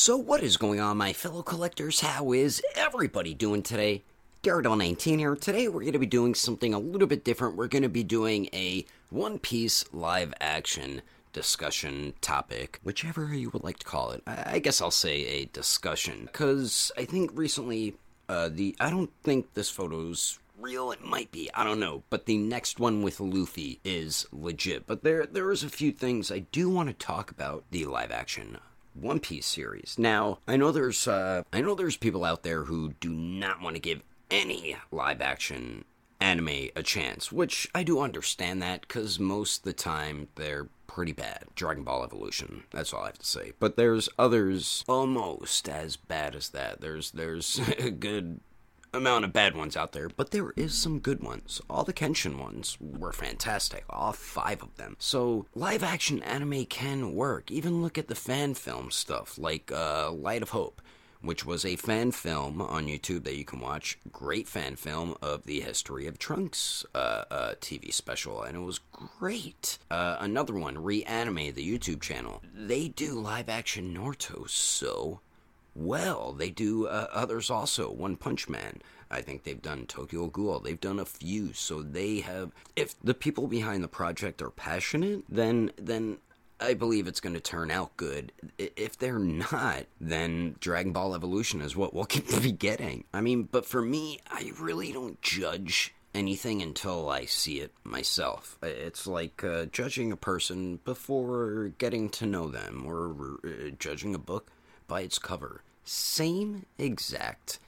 So, what is going on, my fellow collectors? How is everybody doing today? Daredevil19 here. Today, we're going to be doing something a little bit different. We're going to be doing a One Piece live action discussion topic, whichever you would like to call it. I guess I'll say a discussion, because I think recently, uh, the I don't think this photo's real it might be i don't know but the next one with luffy is legit but there there is a few things i do want to talk about the live action one Piece series. Now, I know there's uh, I know there's people out there who do not want to give any live action anime a chance, which I do understand that because most the time they're pretty bad. Dragon Ball Evolution, that's all I have to say. But there's others almost as bad as that. There's there's a good amount of bad ones out there, but there is some good ones. All the Kenshin ones were fantastic, all five of them. So live action anime can work. Even look at the fan film stuff like uh, Light of Hope. Which was a fan film on YouTube that you can watch. Great fan film of the history of Trunks uh, uh, TV special, and it was great. Uh, another one, Reanime, the YouTube channel. They do live action Naruto so well. They do uh, others also. One Punch Man. I think they've done Tokyo Ghoul. They've done a few. So they have. If the people behind the project are passionate, then then I believe it's going to turn out good. If they're not, then Dragon Ball Evolution is what we'll be getting. I mean, but for me, I really don't judge anything until I see it myself. It's like uh, judging a person before getting to know them, or uh, judging a book by its cover. Same exact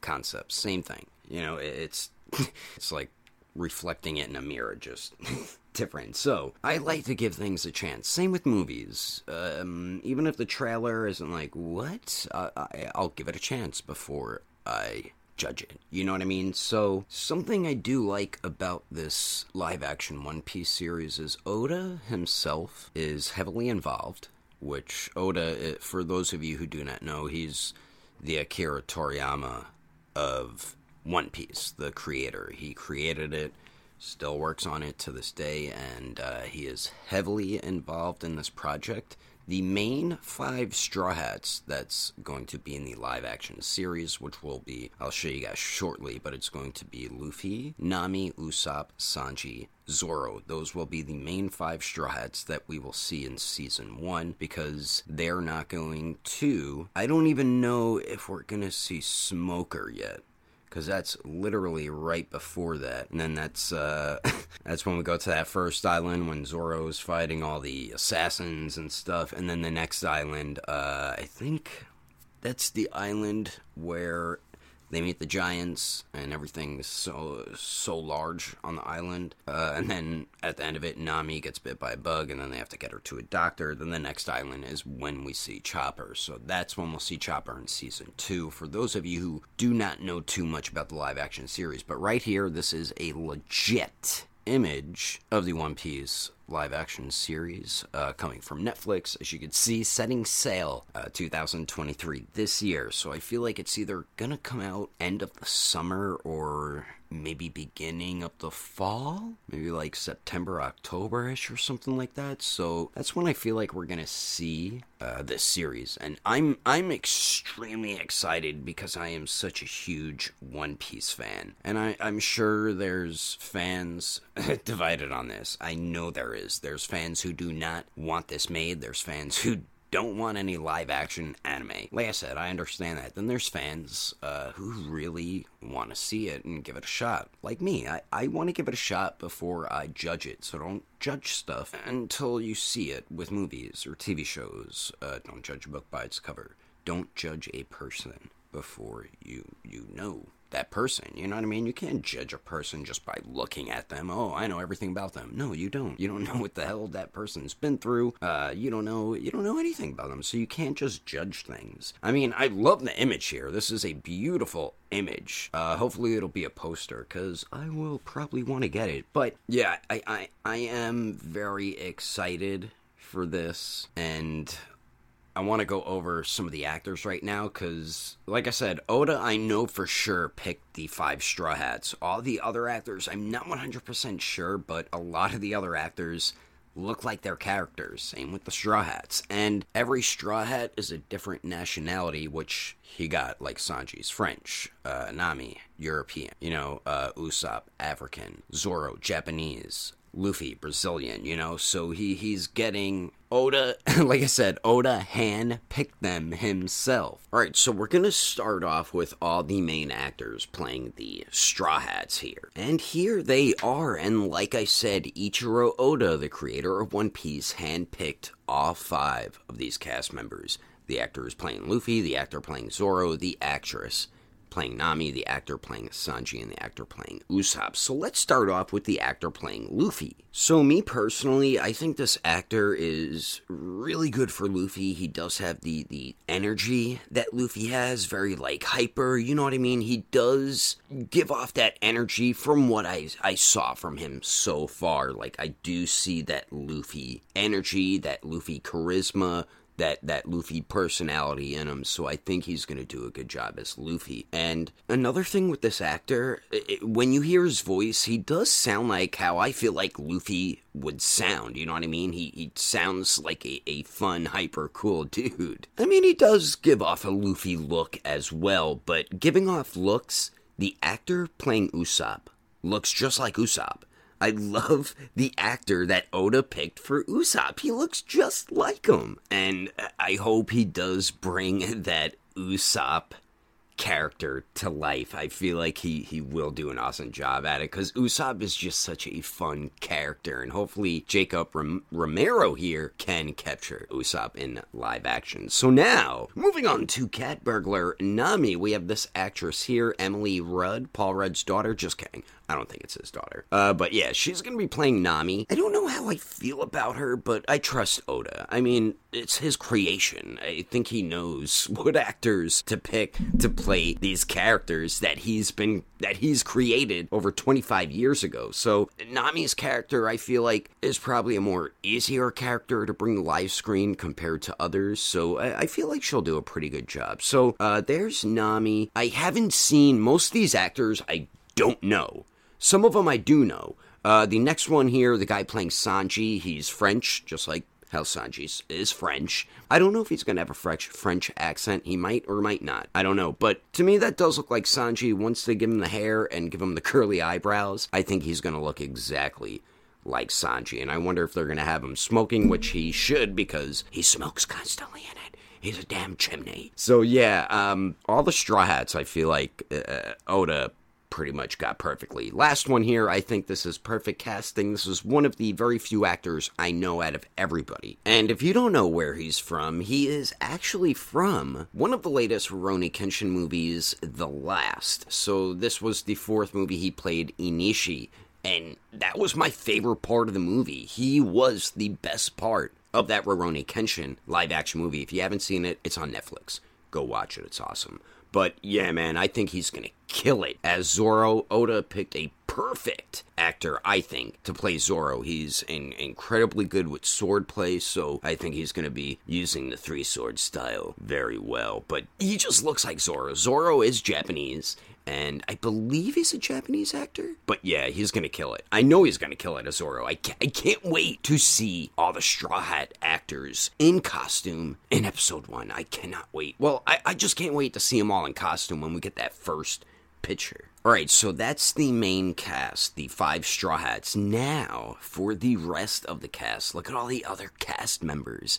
concept, same thing. You know, it's it's like reflecting it in a mirror, just different. So I like to give things a chance. Same with movies. Um, even if the trailer isn't like what, I, I'll give it a chance before I judge it. You know what I mean? So, something I do like about this live action One Piece series is Oda himself is heavily involved which Oda, for those of you who do not know, he's the Akira Toriyama of One Piece, the creator. He created it, still works on it to this day, and uh, he is heavily involved in this project. The main five Straw Hats that's going to be in the live action series, which will be, I'll show you guys shortly, but it's going to be Luffy, Nami, Usopp, Sanji, Zoro. Those will be the main five Straw Hats that we will see in season one because they're not going to. I don't even know if we're going to see Smoker yet because that's literally right before that. And then that's uh, that's when we go to that first island when Zoro's fighting all the assassins and stuff. And then the next island, uh, I think that's the island where they meet the giants and everything's so so large on the island. Uh, and then at the end of it nami gets bit by a bug and then they have to get her to a doctor. Then the next island is when we see chopper. So that's when we'll see chopper in season two. For those of you who do not know too much about the live action series but right here this is a legit image of the One Piece live action series uh, coming from Netflix, as you can see, setting sail uh, 2023 this year. So I feel like it's either gonna come out end of the summer or maybe beginning of the fall, maybe like September, October-ish or something like that. So that's when I feel like we're gonna see uh, this series, and I'm I'm extremely excited because I am such a huge One Piece fan, and I, I'm sure there's fans divided on this. I know there is. There's fans who do not want this made. There's fans who don't want any live action anime. Like I said, I understand that. Then there's fans uh, who really want to see it and give it a shot. Like me, I, I want to give it a shot before I judge it. So don't judge stuff until you see it with movies or TV shows. Uh, don't judge a book by its cover. Don't judge a person before you you know that person. You know what I mean? You can't judge a person just by looking at them. Oh, I know everything about them. No, you don't. You don't know what the hell that person's been through. Uh, you don't know. You don't know anything about them. So you can't just judge things. I mean, I love the image here. This is a beautiful image. Uh, hopefully it'll be a poster because I will probably want to get it. But yeah, I, I I am very excited for this and I want to go over some of the actors right now because, like I said, Oda, I know for sure picked the five Straw Hats. All the other actors, I'm not 100% sure, but a lot of the other actors look like their characters. Same with the Straw Hats. And every Straw Hat is a different nationality, which he got, like Sanji's French, uh, Nami, European, you know, uh, Usopp, African, Zoro, Japanese, Luffy, Brazilian, you know, so he he's getting Oda, like I said, Oda hand picked them himself. All right, so we're gonna start off with all the main actors playing the Straw Hats here, and here they are. And like I said, Ichiro Oda, the creator of One Piece, hand picked all five of these cast members. The actor is playing Luffy, the actor playing Zoro, the actress playing Nami, the actor playing Sanji, and the actor playing Usopp. So let's start off with the actor playing Luffy. So, me personally, I think this actor is really good for Luffy. He does have the, the energy that Luffy has, very like hyper, you know what I mean? He does give off that energy from what I, I saw from him so far. Like, I do see that Luffy energy, that Luffy charisma, that that Luffy personality in him, so I think he's going to do a good job as Luffy. And another thing with this actor, it, when you hear his voice, he does sound like how I feel like Luffy would sound. You know what I mean? He he sounds like a, a fun, hyper cool dude. I mean, he does give off a Luffy look as well, but giving off looks, the actor playing Usopp looks just like Usopp. I love the actor that Oda picked for Usopp. He looks just like him. And I hope he does bring that Usopp character to life. I feel like he, he will do an awesome job at it because Usopp is just such a fun character, and hopefully Jacob Rom- Romero here can capture Usopp in live action. So now, moving on to Cat Burglar Nami, we have this actress here, Emily Rudd, Paul Rudd's daughter. Just kidding. I don't think it's his daughter. Uh, but yeah, she's gonna be playing Nami. I don't know how I feel about her, but I trust Oda. I mean, it's his creation. I think he knows what actors to pick to play these characters that he's been that he's created over 25 years ago. So Nami's character, I feel like, is probably a more easier character to bring live screen compared to others. So I, I feel like she'll do a pretty good job. So uh, there's Nami. I haven't seen most of these actors. I don't know. Some of them I do know. Uh, the next one here, the guy playing Sanji, he's French, just like how Sanji is French. I don't know if he's going to have a French French accent. He might or might not. I don't know. But to me, that does look like Sanji. Once they give him the hair and give him the curly eyebrows, I think he's going to look exactly like Sanji. And I wonder if they're going to have him smoking, which he should because he smokes constantly in it. He's a damn chimney. So yeah, um, all the Straw Hats, I feel like uh, Oda pretty much got perfectly. Last one here, I think this is perfect casting. This is one of the very few actors I know out of everybody. And if you don't know where he's from, he is actually from one of the latest Rurouni Kenshin movies, The Last. So this was the fourth movie he played Enishi, and that was my favorite part of the movie. He was the best part of that Rurouni Kenshin live action movie. If you haven't seen it, it's on Netflix. Go watch it. It's awesome. But yeah, man, I think he's going to kill it. As Zoro, Oda picked a perfect actor, I think, to play Zoro. He's in, incredibly good with swordplay, so I think he's going to be using the three sword style very well. But he just looks like Zoro. Zoro is Japanese and I believe he's a Japanese actor. But yeah, he's gonna kill it. I know he's gonna kill it as. I can't, I can't wait to see all the Straw Hat actors in costume in episode one. I cannot wait. Well, I, I just can't wait to see them all in costume when we get that first picture. Alright, so that's the main cast, the five Straw Hats. Now, for the rest of the cast, look at all the other cast members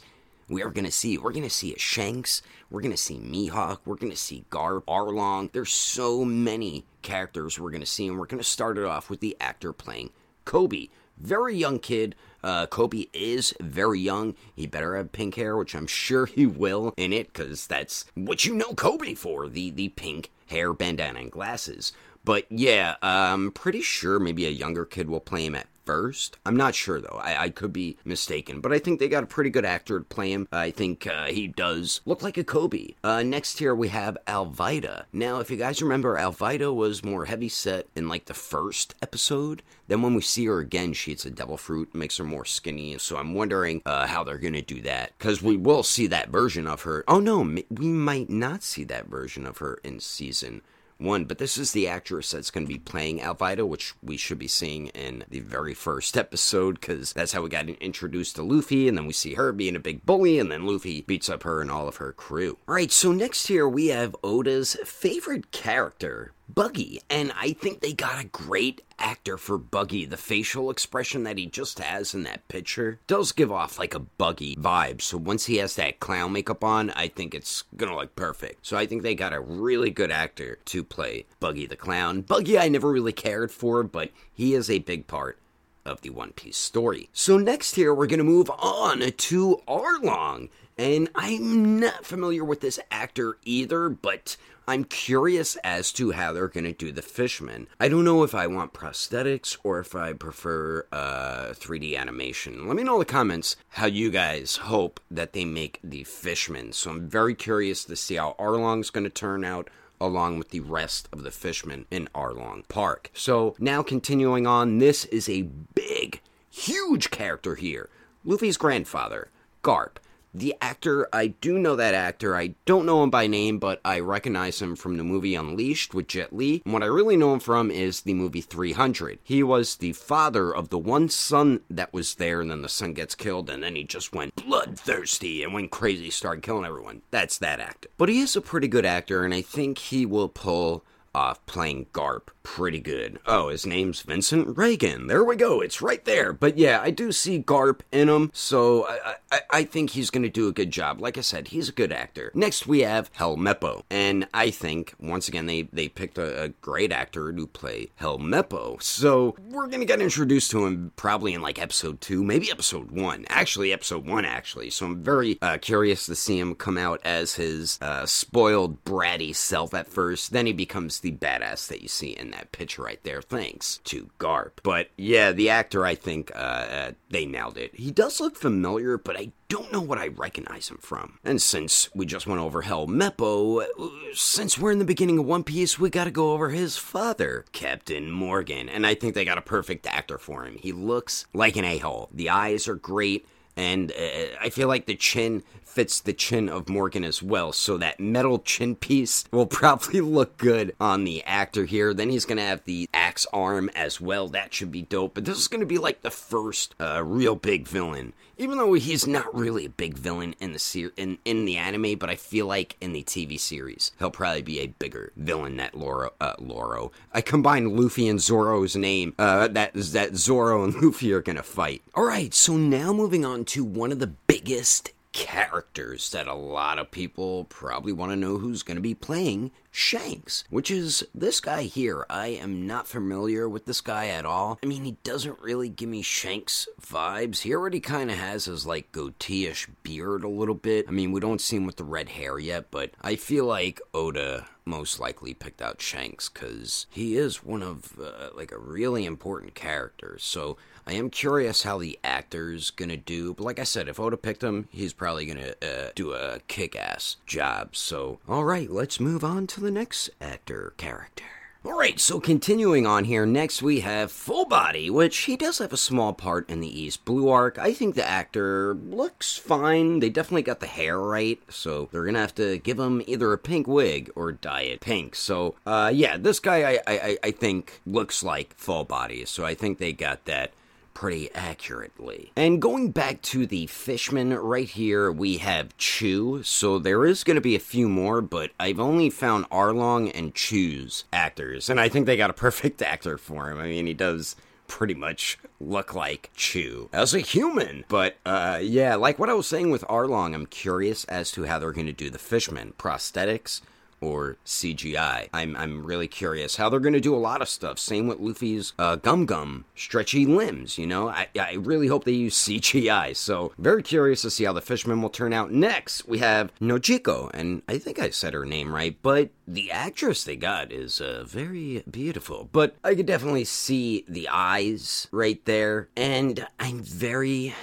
we are going to see. We're going to see a Shanks. We're going to see Mihawk. We're going to see Garp, Arlong. There's so many characters we're going to see, and we're going to start it off with the actor playing Koby. Very young kid. Uh, Koby is very young. He better have pink hair, which I'm sure he will in it, because that's what you know Koby for the, the pink hair, bandana, and glasses. But yeah, I'm pretty sure maybe a younger kid will play him at first. I'm not sure though. I, I, could be mistaken, but I think they got a pretty good actor to play him. I think uh, he does look like a Koby. Uh, next here we have Alvida. Now, if you guys remember, Alvida was more heavy set in like the first episode. Then when we see her again, she eats a devil fruit, makes her more skinny. So I'm wondering uh, how they're gonna do that because we will see that version of her. Oh no, we might not see that version of her in season one, but this is the actress that's going to be playing Alvida, which we should be seeing in the very first episode because that's how we got introduced to Luffy, and then we see her being a big bully, and then Luffy beats up her and all of her crew. All right, so next here we have Oda's favorite character, Buggy, and I think they got a great actor for Buggy. The facial expression that he just has in that picture does give off like a Buggy vibe. So once he has that clown makeup on, I think it's gonna look perfect. So I think they got a really good actor to play Buggy the Clown. Buggy, I never really cared for, but he is a big part of the One Piece story. So next here, we're gonna move on to Arlong. And I'm not familiar with this actor either, but I'm curious as to how they're going to do the Fishman. I don't know if I want prosthetics or if I prefer uh, 3D animation. Let me know in the comments how you guys hope that they make the Fishman. So I'm very curious to see how Arlong's going to turn out along with the rest of the fishmen in Arlong Park. So now continuing on, this is a big, huge character here. Luffy's grandfather, Garp. The actor, I do know that actor. I don't know him by name, but I recognize him from the movie Unleashed with Jet Li. And what I really know him from is the movie 300. He was the father of the one son that was there, and then the son gets killed, and then he just went bloodthirsty and went crazy, started killing everyone. That's that actor. But he is a pretty good actor, and I think he will pull off playing Garp pretty good. Oh, his name's Vincent Regan. There we go. It's right there. But yeah, I do see Garp in him, so I, I, I think he's going to do a good job. Like I said, he's a good actor. Next, we have Helmeppo. And I think, once again, they, they picked a, a great actor to play Helmeppo. So we're going to get introduced to him probably in like episode two, maybe episode one. Actually, episode one, actually. So I'm very uh, curious to see him come out as his uh, spoiled, bratty self at first. Then he becomes the badass that you see in that picture right there, thanks to Garp. But yeah, the actor, I think uh, uh, they nailed it. He does look familiar, but I don't know what I recognize him from. And since we just went over Helmeppo, since we're in the beginning of One Piece, we gotta go over his father, Captain Morgan. And I think they got a perfect actor for him. He looks like an a hole. The eyes are great and uh, I feel like the chin fits the chin of Morgan as well. So that metal chin piece will probably look good on the actor here. Then he's gonna have the axe arm as well. That should be dope. But this is gonna be like the first uh, real big villain. Even though he's not really a big villain in the ser- in in the anime, but I feel like in the TV series he'll probably be a bigger villain that Loro. Uh, Loro. I combined Luffy and Zoro's name. Uh, that that Zoro and Luffy are gonna fight. All right. So now moving on to one of the biggest characters that a lot of people probably want to know who's going to be playing Shanks, which is this guy here. I am not familiar with this guy at all. I mean, he doesn't really give me Shanks vibes. He already kind of has his like goatee-ish beard a little bit. I mean, we don't see him with the red hair yet, but I feel like Oda most likely picked out Shanks because he is one of uh, like a really important character. So I am curious how the actor's gonna do. But like I said, if Oda picked him, he's probably gonna uh, do a kick-ass job. So all right, let's move on to the next actor character. Alright, so continuing on here, next we have Full Body, which he does have a small part in the East Blue Arc. I think the actor looks fine. They definitely got the hair right, so they're gonna have to give him either a pink wig or dye it pink. So, uh, yeah, this guy I, I, I think looks like Full Body, so I think they got that pretty accurately. And going back to the Fishman, right here we have Chu, so there is going to be a few more, but I've only found Arlong and Chu's actors, and I think they got a perfect actor for him. I mean, he does pretty much look like Chu as a human. But uh, yeah, like what I was saying with Arlong, I'm curious as to how they're going to do the Fishman prosthetics or CGI. I'm, I'm really curious how they're going to do a lot of stuff. Same with Luffy's uh, Gum Gum stretchy limbs, you know? I, I really hope they use CGI. So, very curious to see how the Fishman will turn out. Next, we have Nojiko, and I think I said her name right, but the actress they got is uh, very beautiful. But I could definitely see the eyes right there, and I'm very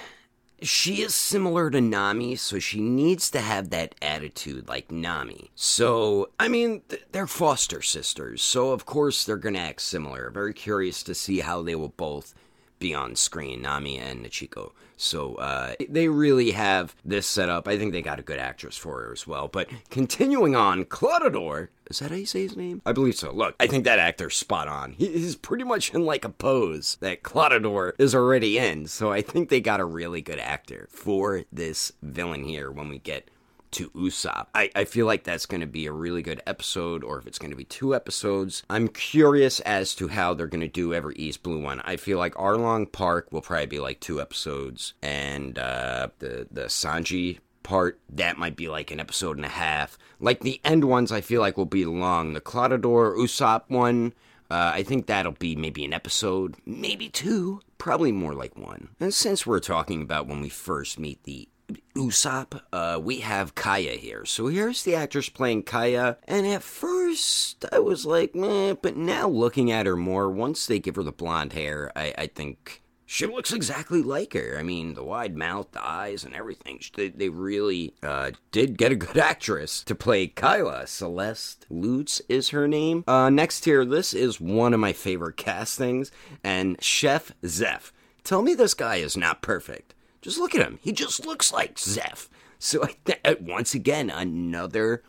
she is similar to Nami, so she needs to have that attitude like Nami. So, I mean, they're foster sisters, so of course they're gonna act similar. Very curious to see how they will both be on screen, Nami and Nojiko. So uh, they really have this set up. I think they got a good actress for her as well. But continuing on, Klahadore. Is that how you say his name? I believe so. Look, I think that actor's spot on. He is pretty much in like a pose that Klahadore is already in. So I think they got a really good actor for this villain here when we get to Usopp. I, I feel like that's going to be a really good episode, or if it's going to be two episodes. I'm curious as to how they're going to do every East Blue one. I feel like Arlong Park will probably be like two episodes, and uh, the the Sanji part that might be like an episode and a half. Like the end ones, I feel like will be long. The Klahadore Usopp one. Uh, I think that'll be maybe an episode, maybe two, probably more like one. And since we're talking about when we first meet the Usopp, uh, we have Kaya here. So here's the actress playing Kaya, and at first I was like, meh, but now looking at her more, once they give her the blonde hair, I, I think she looks exactly like her. I mean, the wide mouth, the eyes, and everything. They, they really uh, did get a good actress to play Kaya. Celeste Loots is her name. Uh, next here, this is one of my favorite castings, and Chef Zeff. Tell me this guy is not perfect. Just look at him. He just looks like Zeff. So uh, once again, another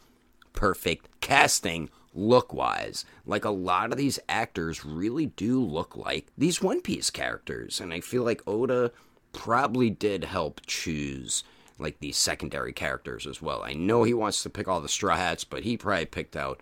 perfect casting look wise. Like a lot of these actors really do look like these One Piece characters. And I feel like Oda probably did help choose like these secondary characters as well. I know he wants to pick all the Straw Hats, but he probably picked out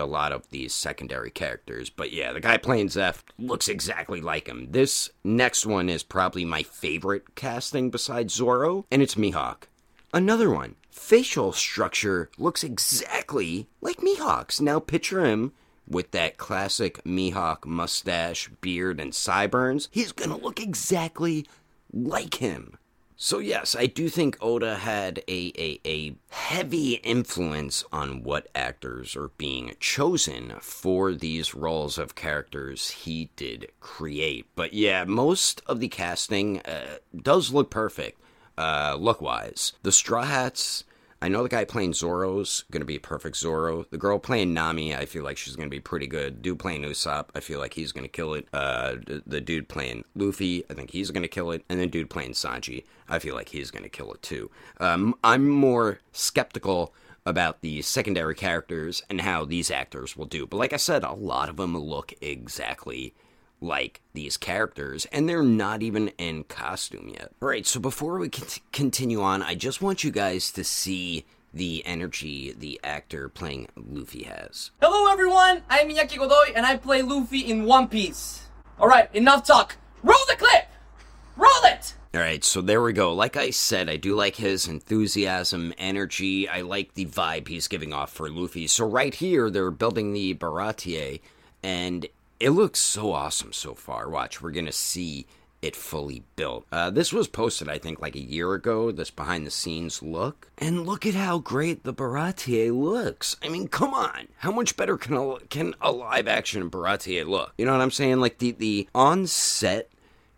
a lot of these secondary characters. But yeah, the guy playing Zeff looks exactly like him. This next one is probably my favorite casting besides Zoro, and it's Mihawk. Another one. Facial structure looks exactly like Mihawk's. Now picture him with that classic Mihawk mustache, beard, and sideburns. He's gonna look exactly like him. So yes, I do think Oda had a, a, a heavy influence on what actors are being chosen for these roles of characters he did create. But yeah, most of the casting uh, does look perfect, uh, look wise. The Straw Hats I know the guy playing Zoro's to be a perfect Zoro. The girl playing Nami, I feel like she's to be pretty good. Dude playing Usopp, I feel like he's to kill it. Uh, the dude playing Luffy, I think he's to kill it. And then dude playing Sanji, I feel like he's going to kill it too. Um, I'm more skeptical about the secondary characters and how these actors will do. But like I said, a lot of them look exactly like these characters, and they're not even in costume yet. All right, so before we continue on, I just want you guys to see the energy the actor playing Luffy has. Hello, everyone. I'm Iñaki Godoy, and I play Luffy in One Piece. All right, enough talk. Roll the clip. Roll it. All right, so there we go. Like I said, I do like his enthusiasm, energy. I like the vibe he's giving off for Luffy. So right here, they're building the Baratie, and it looks so awesome so far. Watch, we're gonna see it fully built. Uh, this was posted, I think, like a year ago. This behind the scenes look, and look at how great the Baratie looks. I mean, come on, how much better can a can a live action Baratie look? You know what I'm saying? Like the the on set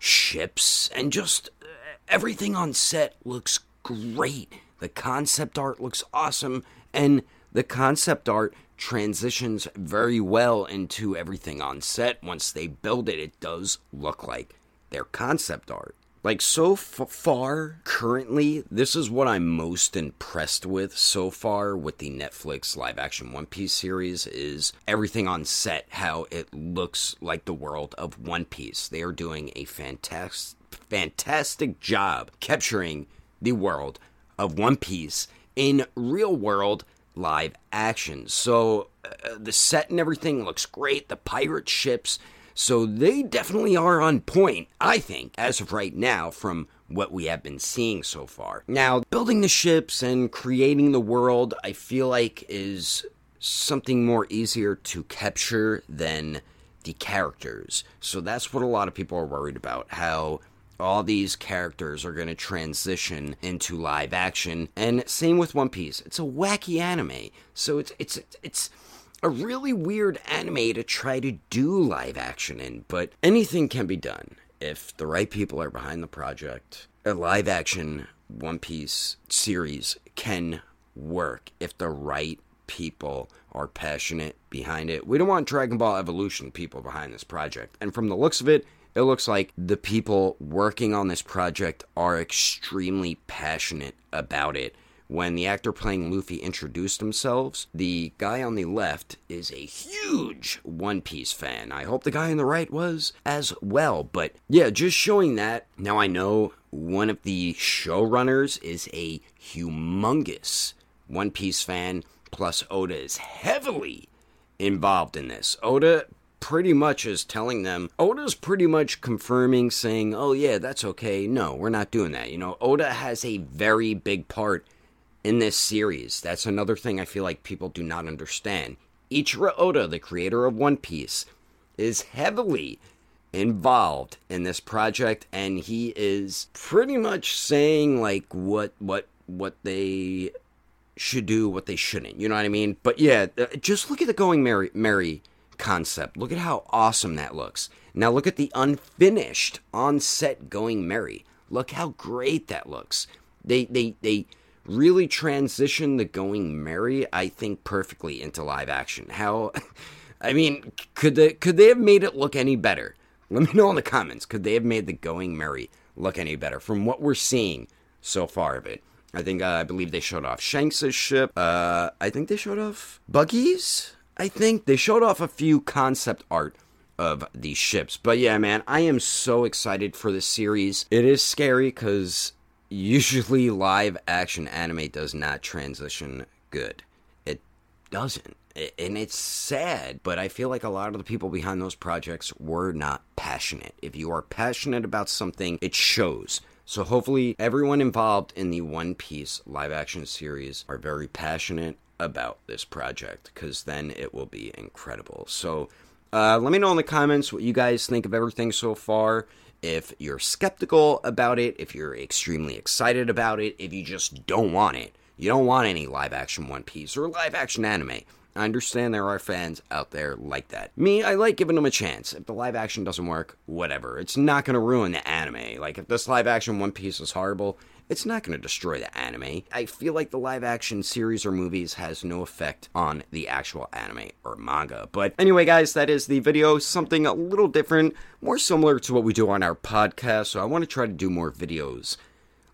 ships and just uh, everything on set looks great. The concept art looks awesome, and the concept art transitions very well into everything on set. Once they build it, it does look like their concept art. Like so f- far, currently, this is what I'm most impressed with so far with the Netflix live action One Piece series is everything on set, how it looks like the world of One Piece. They are doing a fantastic, fantastic job capturing the world of One Piece in real world live action. So uh, the set and everything looks great. The pirate ships. So they definitely are on point, I think, as of right now, from what we have been seeing so far. Now, building the ships and creating the world, I feel like is something more easier to capture than the characters. So that's what a lot of people are worried about how all these characters are going to transition into live action and same with one piece it's a wacky anime so it's it's it's a really weird anime to try to do live action in but anything can be done if the right people are behind the project a live action one piece series can work if the right people are passionate behind it we don't want dragon ball evolution people behind this project and from the looks of it it looks like the people working on this project are extremely passionate about it. When the actor playing Luffy introduced themselves, the guy on the left is a huge One Piece fan. I hope the guy on the right was as well. But yeah, just showing that. Now I know one of the showrunners is a humongous One Piece fan, plus Oda is heavily involved in this. Oda pretty much is telling them, Oda's pretty much confirming, saying, oh, yeah, that's okay. No, we're not doing that. You know, Oda has a very big part in this series. That's another thing I feel like people do not understand. Ichiro Oda, the creator of One Piece, is heavily involved in this project and he is pretty much saying like what what what they should do what they shouldn't you know what i mean but yeah uh, just look at the going merry merry concept look at how awesome that looks now look at the unfinished on set going merry look how great that looks they they they really transitioned the going merry i think perfectly into live action how i mean could they could they have made it look any better let me know in the comments. Could they have made the Going Merry look any better from what we're seeing so far of it? I think uh, I believe they showed off Shanks' ship. Uh, I think they showed off Buggies. I think they showed off a few concept art of these ships. But yeah, man, I am so excited for this series. It is scary because usually live action anime does not transition good. It doesn't and it's sad, but I feel like a lot of the people behind those projects were not passionate. If you are passionate about something, it shows. So hopefully, everyone involved in the One Piece live action series are very passionate about this project because then it will be incredible. So uh, let me know in the comments what you guys think of everything so far. If you're skeptical about it, if you're extremely excited about it, if you just don't want it, you don't want any live action One Piece or live action anime I understand there are fans out there like that. Me, I like giving them a chance. If the live action doesn't work, whatever. It's not going to ruin the anime. Like, if this live action One Piece is horrible, it's not going to destroy the anime. I feel like the live action series or movies has no effect on the actual anime or manga. But anyway, guys, that is the video. Something a little different, more similar to what we do on our podcast. So I want to try to do more videos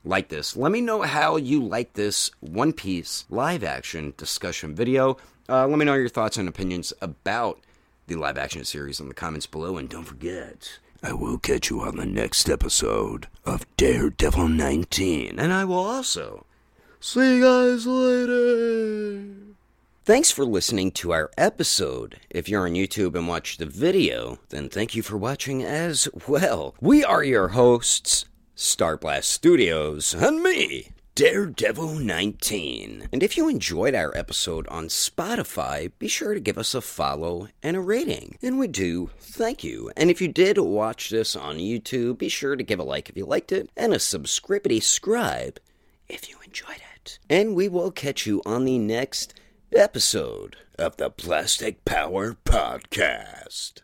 like this. Let me know how you like this One Piece live action discussion video. Uh, let me know your thoughts and opinions about the live action series in the comments below. And don't forget, I will catch you on the next episode of Daredevil 19. And I will also see you guys later. Thanks for listening to our episode. If you're on YouTube and watch the video, then thank you for watching as well. We are your hosts, Star Blast Studios, and me, Daredevil 19. And if you enjoyed our episode on Spotify, be sure to give us a follow and a rating. And we do, thank you. And if you did watch this on YouTube, be sure to give a like if you liked it, and a subscribity scribe if you enjoyed it. And we will catch you on the next episode of the Plastic Power Podcast.